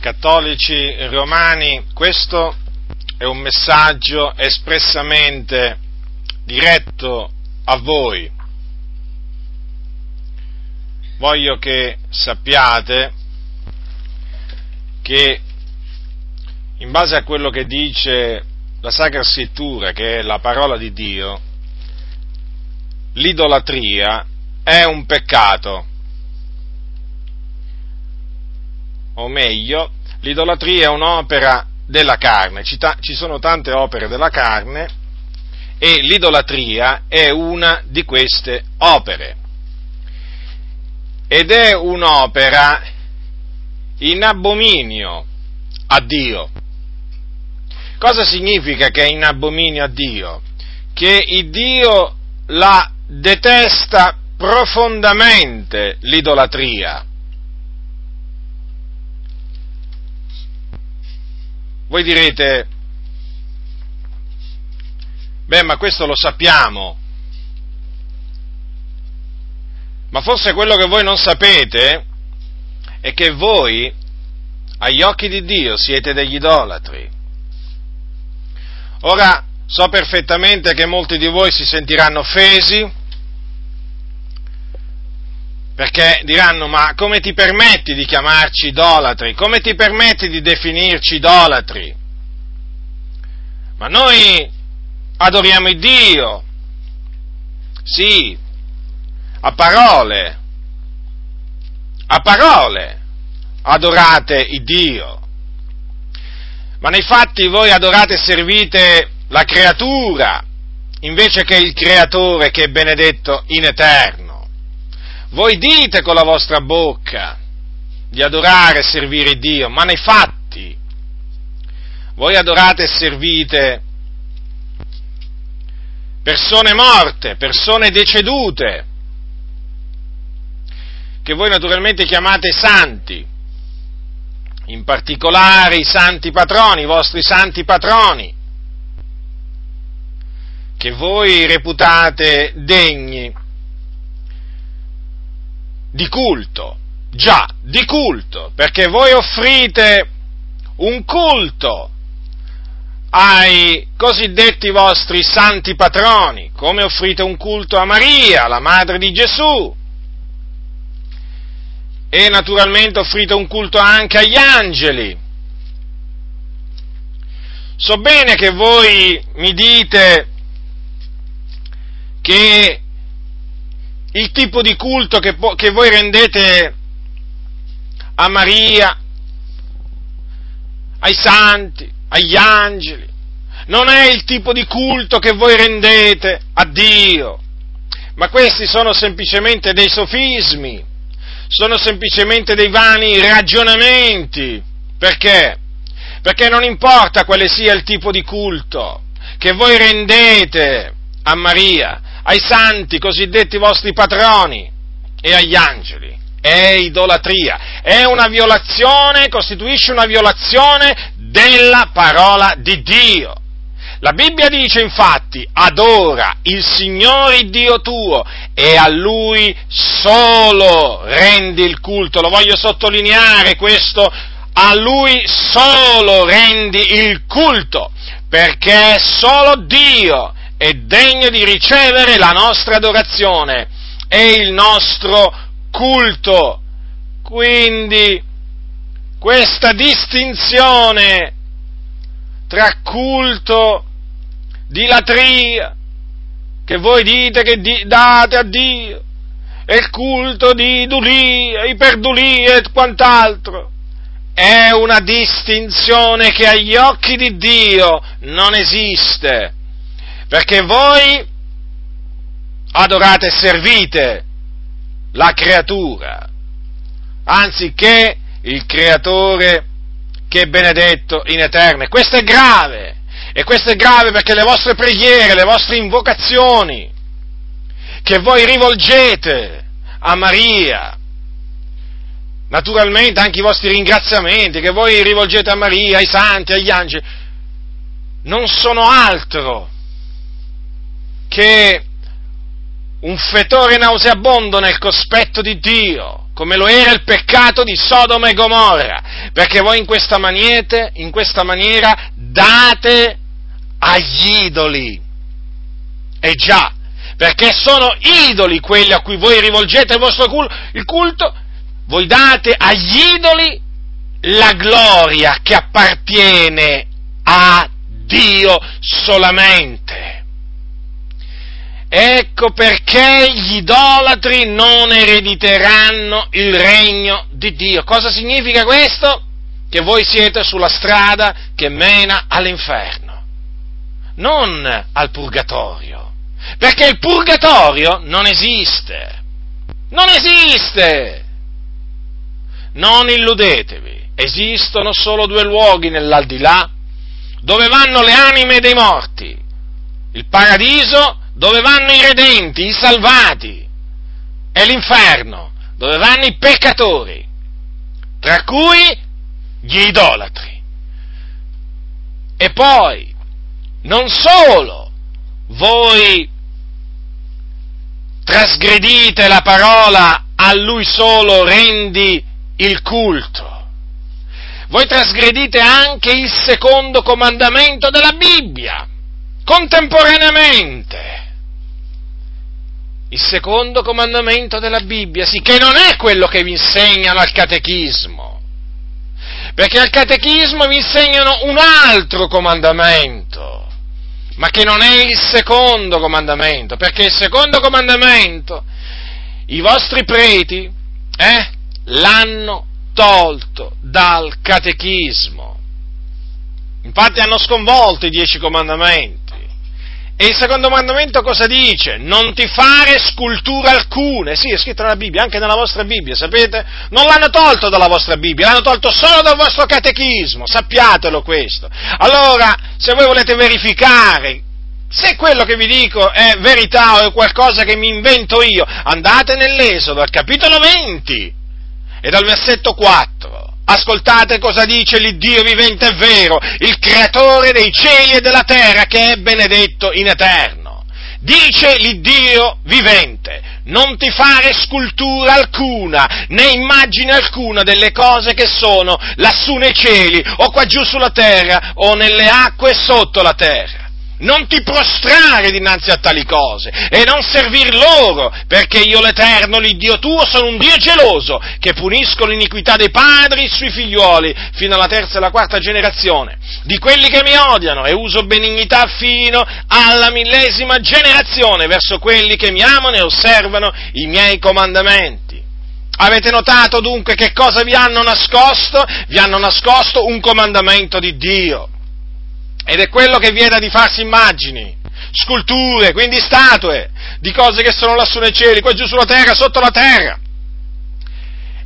cattolici romani, questo è un messaggio espressamente diretto a voi. Voglio che sappiate che in base a quello che dice la Sacra Scrittura, che è la parola di Dio, l'idolatria è un peccato. O meglio, l'idolatria è un'opera della carne. Ci, ta- ci sono tante opere della carne e l'idolatria è una di queste opere. Ed è un'opera in abominio a Dio. Cosa significa che è in abominio a Dio? Che il Dio la detesta profondamente l'idolatria. Voi direte, beh ma questo lo sappiamo, ma forse quello che voi non sapete è che voi, agli occhi di Dio, siete degli idolatri. Ora, so perfettamente che molti di voi si sentiranno offesi, perché diranno, ma come ti permetti di chiamarci idolatri? Come ti permetti di definirci idolatri? Ma noi adoriamo il Dio, sì, a parole, a parole adorate il Dio, ma nei fatti voi adorate e servite la creatura invece che il creatore che è benedetto in eterno. Voi dite con la vostra bocca di adorare e servire Dio, ma nei fatti voi adorate e servite persone morte, persone decedute, che voi naturalmente chiamate santi, in particolare i santi patroni, i vostri santi patroni, che voi reputate degni di culto, già, di culto, perché voi offrite un culto ai cosiddetti vostri santi patroni, come offrite un culto a Maria, la madre di Gesù, e naturalmente offrite un culto anche agli angeli. So bene che voi mi dite che il tipo di culto che, che voi rendete a Maria, ai santi, agli angeli, non è il tipo di culto che voi rendete a Dio, ma questi sono semplicemente dei sofismi, sono semplicemente dei vani ragionamenti. Perché? Perché non importa quale sia il tipo di culto che voi rendete a Maria, ai santi, cosiddetti vostri patroni, e agli angeli. È idolatria, è una violazione, costituisce una violazione della parola di Dio. La Bibbia dice infatti, adora il Signore Dio tuo e a Lui solo rendi il culto. Lo voglio sottolineare questo, a Lui solo rendi il culto, perché solo Dio è degno di ricevere la nostra adorazione e il nostro culto. Quindi questa distinzione tra culto di latria che voi dite che di, date a Dio e il culto di idulia, iperdulia e quant'altro è una distinzione che agli occhi di Dio non esiste perché voi adorate e servite la creatura, anziché il creatore che è benedetto in eterno. E questo è grave, e questo è grave perché le vostre preghiere, le vostre invocazioni, che voi rivolgete a Maria, naturalmente anche i vostri ringraziamenti che voi rivolgete a Maria, ai santi, agli angeli, non sono altro che un fetore nauseabondo nel cospetto di Dio, come lo era il peccato di Sodoma e Gomorra. Perché voi in questa, maniete, in questa maniera date agli idoli. E già, perché sono idoli quelli a cui voi rivolgete il vostro culto, il culto voi date agli idoli la gloria che appartiene a Dio solamente. Ecco perché gli idolatri non erediteranno il regno di Dio. Cosa significa questo? Che voi siete sulla strada che mena all'inferno, non al purgatorio. Perché il purgatorio non esiste. Non esiste! Non illudetevi, esistono solo due luoghi nell'aldilà dove vanno le anime dei morti. Il paradiso dove vanno i redenti, i salvati, e l'inferno dove vanno i peccatori, tra cui gli idolatri. E poi, non solo voi trasgredite la parola a lui solo rendi il culto, voi trasgredite anche il secondo comandamento della Bibbia, contemporaneamente. Il secondo comandamento della Bibbia, sì, che non è quello che vi insegnano al catechismo, perché al catechismo vi insegnano un altro comandamento, ma che non è il secondo comandamento, perché il secondo comandamento i vostri preti eh, l'hanno tolto dal catechismo. Infatti hanno sconvolto i dieci comandamenti. E il secondo comandamento cosa dice? Non ti fare scultura alcuna. Sì, è scritto nella Bibbia, anche nella vostra Bibbia, sapete? Non l'hanno tolto dalla vostra Bibbia, l'hanno tolto solo dal vostro catechismo, sappiatelo questo. Allora, se voi volete verificare se quello che vi dico è verità o è qualcosa che mi invento io, andate nell'Esodo, al capitolo 20, e dal versetto 4. Ascoltate cosa dice l'Iddio vivente e vero, il creatore dei cieli e della terra che è benedetto in eterno. Dice l'Iddio vivente, non ti fare scultura alcuna, né immagine alcuna delle cose che sono lassù nei cieli, o qua giù sulla terra, o nelle acque sotto la terra non ti prostrare dinanzi a tali cose e non servir loro, perché io l'Eterno, l'Iddio tuo, sono un Dio geloso, che punisco l'iniquità dei padri sui figlioli, fino alla terza e alla quarta generazione, di quelli che mi odiano, e uso benignità fino alla millesima generazione verso quelli che mi amano e osservano i miei comandamenti. Avete notato dunque che cosa vi hanno nascosto? Vi hanno nascosto un comandamento di Dio ed è quello che vieta di farsi immagini, sculture, quindi statue, di cose che sono lassù nei cieli, qua giù sulla terra, sotto la terra.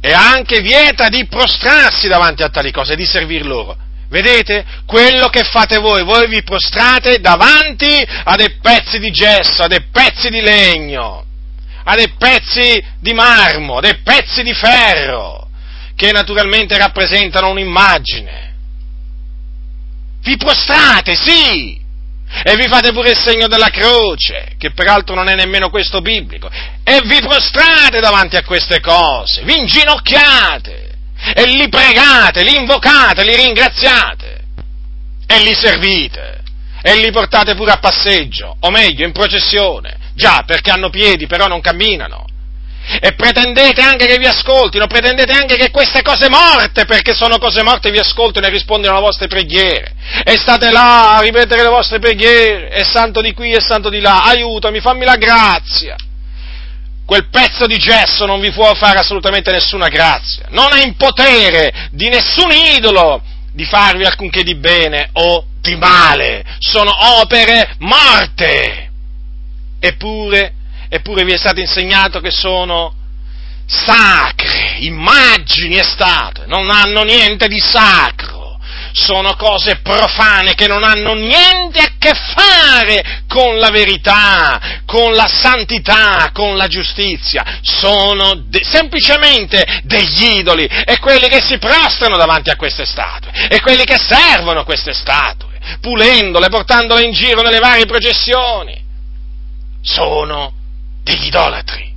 E anche vieta di prostrarsi davanti a tali cose, di servir loro. Vedete? Quello che fate voi, voi vi prostrate davanti a dei pezzi di gesso, a dei pezzi di legno, a dei pezzi di marmo, a dei pezzi di ferro, che naturalmente rappresentano un'immagine vi prostrate, sì, e vi fate pure il segno della croce, che peraltro non è nemmeno questo biblico, e vi prostrate davanti a queste cose, vi inginocchiate, e li pregate, li invocate, li ringraziate, e li servite, e li portate pure a passeggio, o meglio, in processione, già perché hanno piedi, però non camminano, e pretendete anche che vi ascoltino, pretendete anche che queste cose morte, perché sono cose morte, vi ascoltino e rispondono alle vostre preghiere. E state là a ripetere le vostre preghiere, è santo di qui e santo di là, aiutami, fammi la grazia. Quel pezzo di gesso non vi può fare assolutamente nessuna grazia, non ha in potere di nessun idolo di farvi alcunché di bene o di male, sono opere morte. Eppure eppure vi è stato insegnato che sono sacre, immagini e statue, non hanno niente di sacro, sono cose profane che non hanno niente a che fare con la verità, con la santità, con la giustizia, sono de- semplicemente degli idoli e quelli che si prostrano davanti a queste statue e quelli che servono queste statue, pulendole, portandole in giro nelle varie processioni, sono degli idolatri.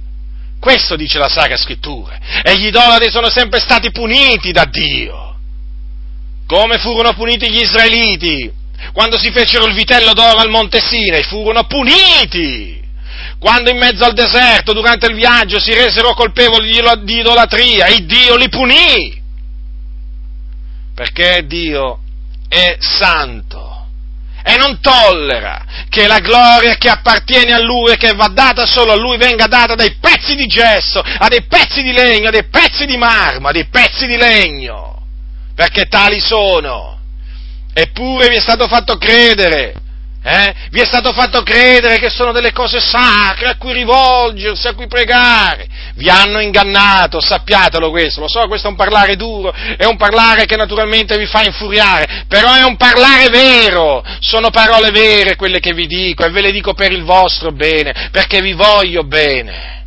Questo dice la Sacra Scrittura. E gli idolatri sono sempre stati puniti da Dio. Come furono puniti gli israeliti quando si fecero il vitello d'oro al Monte Sinai? Furono puniti! Quando in mezzo al deserto, durante il viaggio, si resero colpevoli di idolatria, il Dio li punì! Perché Dio è santo e non tollera che la gloria che appartiene a Lui e che va data solo a Lui venga data dai pezzi di gesso, a dei pezzi di legno, a dei pezzi di marmo, a dei pezzi di legno, perché tali sono. Eppure vi è stato fatto credere eh? Vi è stato fatto credere che sono delle cose sacre a cui rivolgersi, a cui pregare. Vi hanno ingannato, sappiatelo questo. Lo so, questo è un parlare duro, è un parlare che naturalmente vi fa infuriare, però è un parlare vero. Sono parole vere quelle che vi dico e ve le dico per il vostro bene, perché vi voglio bene.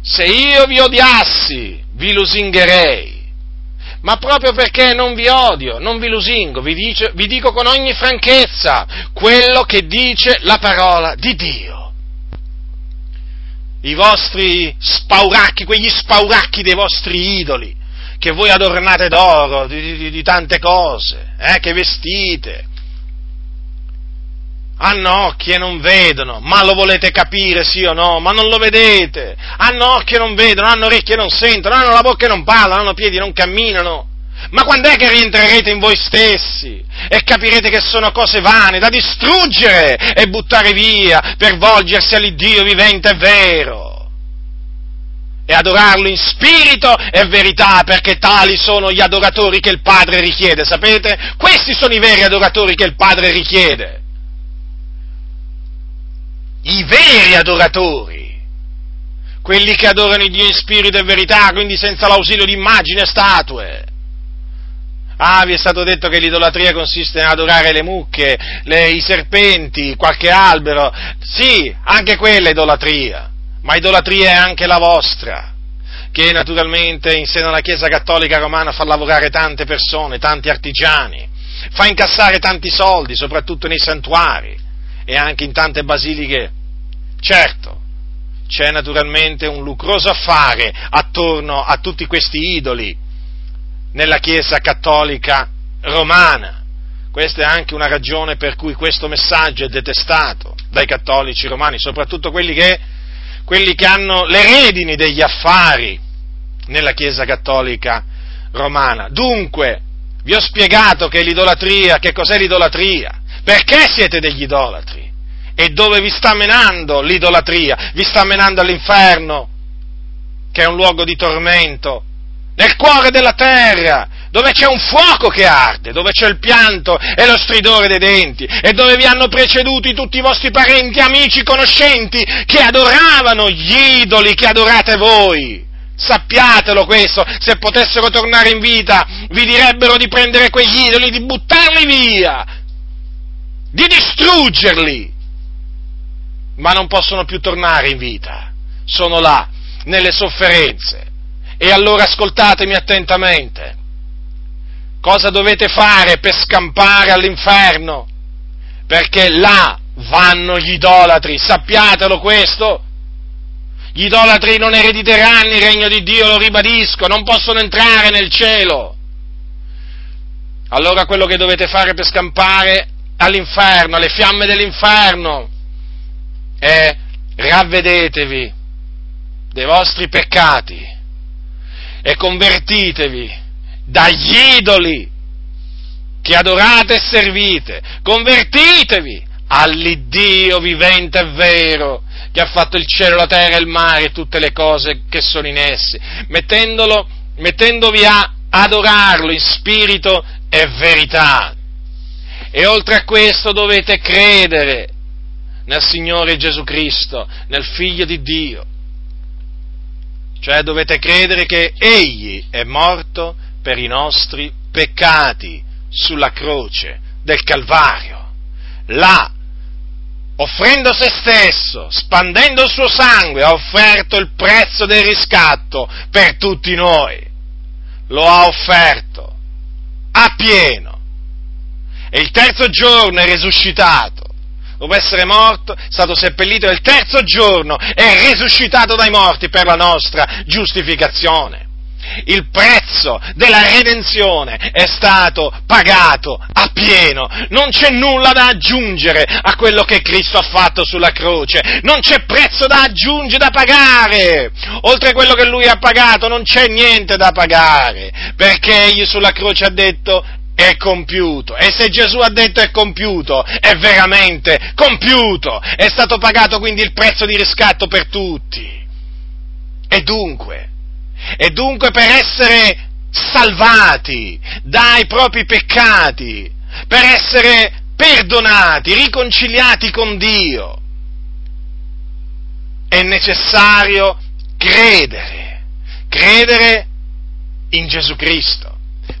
Se io vi odiassi, vi lusingherei ma proprio perché non vi odio, non vi lusingo, vi, dice, vi dico con ogni franchezza quello che dice la parola di Dio. I vostri spauracchi, quegli spauracchi dei vostri idoli, che voi adornate d'oro, di, di, di tante cose, eh, che vestite, hanno occhi e non vedono, ma lo volete capire sì o no, ma non lo vedete, hanno occhi e non vedono, hanno orecchie e non sentono, hanno la bocca e non parlano, hanno piedi e non camminano. Ma quando è che rientrerete in voi stessi e capirete che sono cose vane da distruggere e buttare via per volgersi all'Iddio vivente e vero? E adorarlo in spirito e verità, perché tali sono gli adoratori che il Padre richiede, sapete? Questi sono i veri adoratori che il Padre richiede i veri adoratori, quelli che adorano Dio in spirito e verità, quindi senza l'ausilio di immagini e statue. Ah, vi è stato detto che l'idolatria consiste nell'adorare le mucche, le, i serpenti, qualche albero. Sì, anche quella è idolatria, ma idolatria è anche la vostra, che naturalmente in seno alla Chiesa Cattolica Romana fa lavorare tante persone, tanti artigiani, fa incassare tanti soldi, soprattutto nei santuari e anche in tante basiliche. Certo, c'è naturalmente un lucroso affare attorno a tutti questi idoli nella Chiesa cattolica romana. Questa è anche una ragione per cui questo messaggio è detestato dai cattolici romani, soprattutto quelli che, quelli che hanno le redini degli affari nella Chiesa cattolica romana. Dunque, vi ho spiegato che l'idolatria, che cos'è l'idolatria? Perché siete degli idolatri? E dove vi sta menando l'idolatria? Vi sta menando all'inferno, che è un luogo di tormento, nel cuore della terra, dove c'è un fuoco che arde, dove c'è il pianto e lo stridore dei denti, e dove vi hanno preceduti tutti i vostri parenti, amici, conoscenti, che adoravano gli idoli che adorate voi. Sappiatelo questo, se potessero tornare in vita, vi direbbero di prendere quegli idoli, di buttarli via, di distruggerli, ma non possono più tornare in vita, sono là, nelle sofferenze. E allora ascoltatemi attentamente. Cosa dovete fare per scampare all'inferno? Perché là vanno gli idolatri, sappiatelo questo. Gli idolatri non erediteranno il regno di Dio, lo ribadisco, non possono entrare nel cielo. Allora quello che dovete fare per scampare all'inferno, alle fiamme dell'inferno, è ravvedetevi dei vostri peccati e convertitevi dagli idoli che adorate e servite, convertitevi all'Iddio vivente e vero, che ha fatto il cielo, la terra e il mare e tutte le cose che sono in essi, mettendovi a adorarlo in spirito e verità. E oltre a questo dovete credere nel Signore Gesù Cristo, nel Figlio di Dio. Cioè dovete credere che Egli è morto per i nostri peccati sulla croce del Calvario. Là, offrendo se stesso, spandendo il suo sangue, ha offerto il prezzo del riscatto per tutti noi. Lo ha offerto a pieno. E il terzo giorno è risuscitato. Dopo essere morto, è stato seppellito e il terzo giorno è risuscitato dai morti per la nostra giustificazione. il prezzo della redenzione è stato pagato a pieno, non c'è nulla da aggiungere a quello che Cristo ha fatto sulla croce, non c'è prezzo da aggiungere, da pagare, oltre a quello che Lui ha pagato non c'è niente da pagare, perché Egli sulla croce ha detto è compiuto. E se Gesù ha detto è compiuto, è veramente compiuto. È stato pagato quindi il prezzo di riscatto per tutti. E dunque, e dunque per essere salvati dai propri peccati, per essere perdonati, riconciliati con Dio, è necessario credere, credere in Gesù Cristo.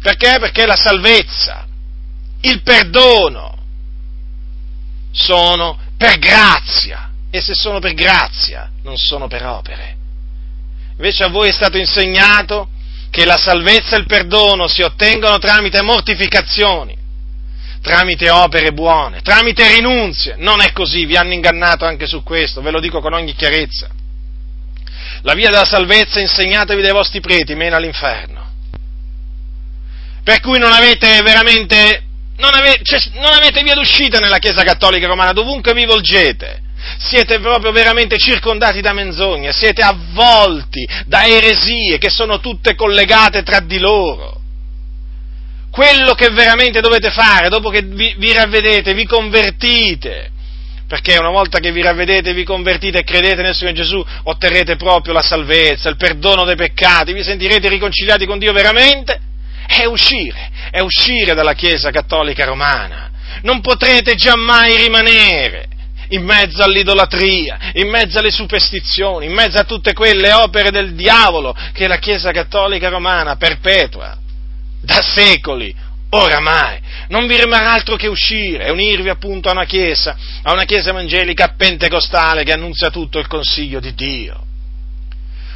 Perché? Perché la salvezza, il perdono sono per grazia e se sono per grazia non sono per opere. Invece a voi è stato insegnato che la salvezza e il perdono si ottengono tramite mortificazioni, tramite opere buone, tramite rinunzie. Non è così, vi hanno ingannato anche su questo, ve lo dico con ogni chiarezza. La via della salvezza insegnatevi dai vostri preti, mena all'inferno. Per cui non avete veramente, non avete, cioè, non avete via d'uscita nella Chiesa Cattolica Romana, dovunque vi volgete siete proprio veramente circondati da menzogne, siete avvolti da eresie che sono tutte collegate tra di loro. Quello che veramente dovete fare dopo che vi, vi ravvedete, vi convertite, perché una volta che vi ravvedete, vi convertite e credete nel Signore Gesù, otterrete proprio la salvezza, il perdono dei peccati, vi sentirete riconciliati con Dio veramente, è uscire, è uscire dalla Chiesa Cattolica Romana. Non potrete giammai rimanere in mezzo all'idolatria, in mezzo alle superstizioni, in mezzo a tutte quelle opere del diavolo che la Chiesa Cattolica Romana perpetua da secoli, oramai. Non vi rimarrà altro che uscire e unirvi appunto a una Chiesa, a una Chiesa evangelica pentecostale che annunzia tutto il consiglio di Dio.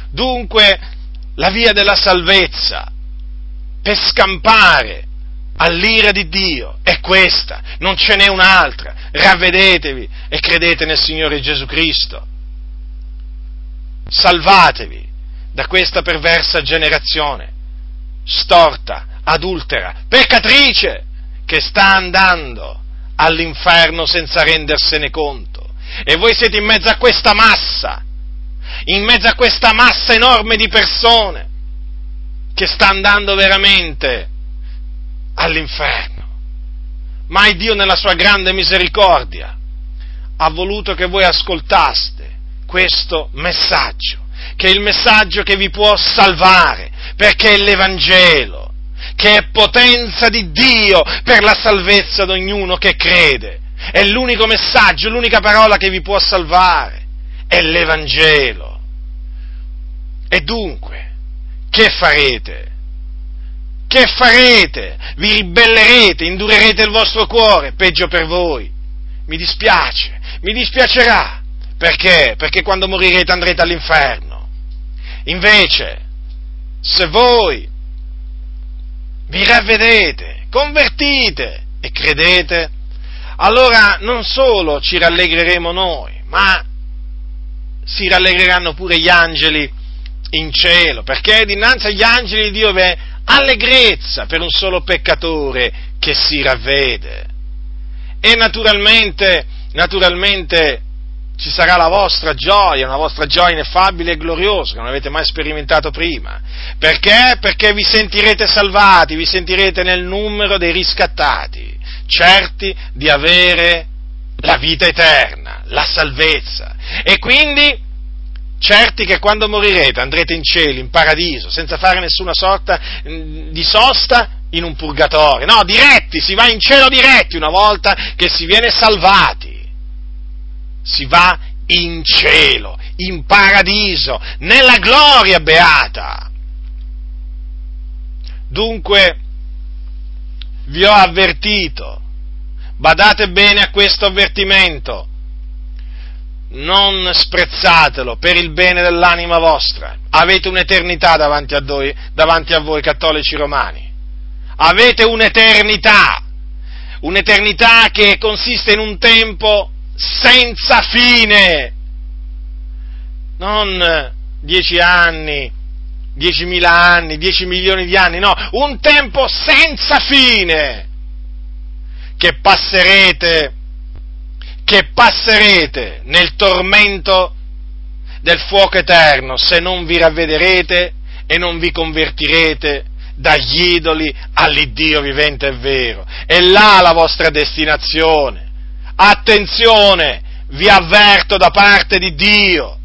Dunque, la via della salvezza per scampare all'ira di Dio è questa, non ce n'è un'altra. Ravvedetevi e credete nel Signore Gesù Cristo. Salvatevi da questa perversa generazione, storta, adultera, peccatrice, che sta andando all'inferno senza rendersene conto. E voi siete in mezzo a questa massa, in mezzo a questa massa enorme di persone che sta andando veramente all'inferno. Ma Dio nella sua grande misericordia ha voluto che voi ascoltaste questo messaggio, che è il messaggio che vi può salvare, perché è l'Evangelo, che è potenza di Dio per la salvezza di ognuno che crede. È l'unico messaggio, l'unica parola che vi può salvare, è l'Evangelo. E dunque, che farete? Che farete? Vi ribellerete, indurerete il vostro cuore, peggio per voi. Mi dispiace, mi dispiacerà. Perché? Perché quando morirete andrete all'inferno. Invece, se voi vi ravvedete, convertite e credete, allora non solo ci rallegreremo noi, ma si rallegreranno pure gli angeli in cielo, perché dinanzi agli angeli di Dio v'è allegrezza per un solo peccatore che si ravvede. E naturalmente, naturalmente ci sarà la vostra gioia, una vostra gioia ineffabile e gloriosa che non avete mai sperimentato prima. Perché? Perché vi sentirete salvati, vi sentirete nel numero dei riscattati, certi di avere la vita eterna, la salvezza. E quindi certi che quando morirete andrete in cielo, in paradiso, senza fare nessuna sorta mm, di sosta in un purgatorio. No, diretti, si va in cielo diretti una volta che si viene salvati. Si va in cielo, in paradiso, nella gloria beata. Dunque, vi ho avvertito, badate bene a questo avvertimento, non sprezzatelo per il bene dell'anima vostra. Avete un'eternità davanti a, voi, davanti a voi cattolici romani. Avete un'eternità, un'eternità che consiste in un tempo senza fine. Non dieci anni 10.000 anni, 10 milioni di anni, no, un tempo senza fine, che passerete, che passerete nel tormento del fuoco eterno se non vi ravvederete e non vi convertirete dagli idoli all'Iddio vivente e vero. È là la vostra destinazione. Attenzione, vi avverto da parte di Dio.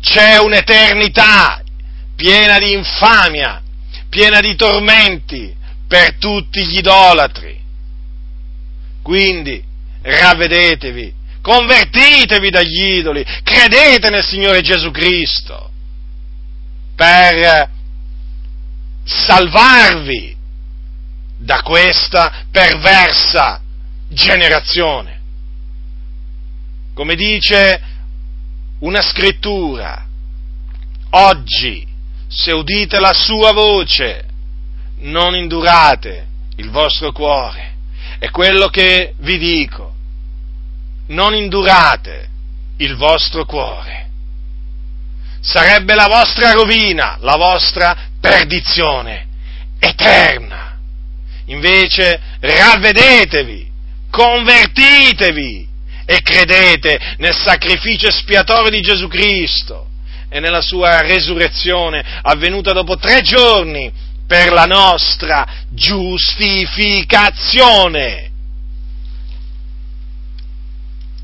C'è un'eternità piena di infamia, piena di tormenti per tutti gli idolatri. Quindi ravvedetevi, convertitevi dagli idoli, credete nel Signore Gesù Cristo per salvarvi da questa perversa generazione. Come dice una scrittura, oggi, se udite la sua voce, non indurate il vostro cuore. È quello che vi dico, non indurate il vostro cuore. Sarebbe la vostra rovina, la vostra perdizione eterna. Invece ravvedetevi, convertitevi e credete nel sacrificio espiatorio di Gesù Cristo e nella sua resurrezione avvenuta dopo tre giorni per la nostra giustificazione.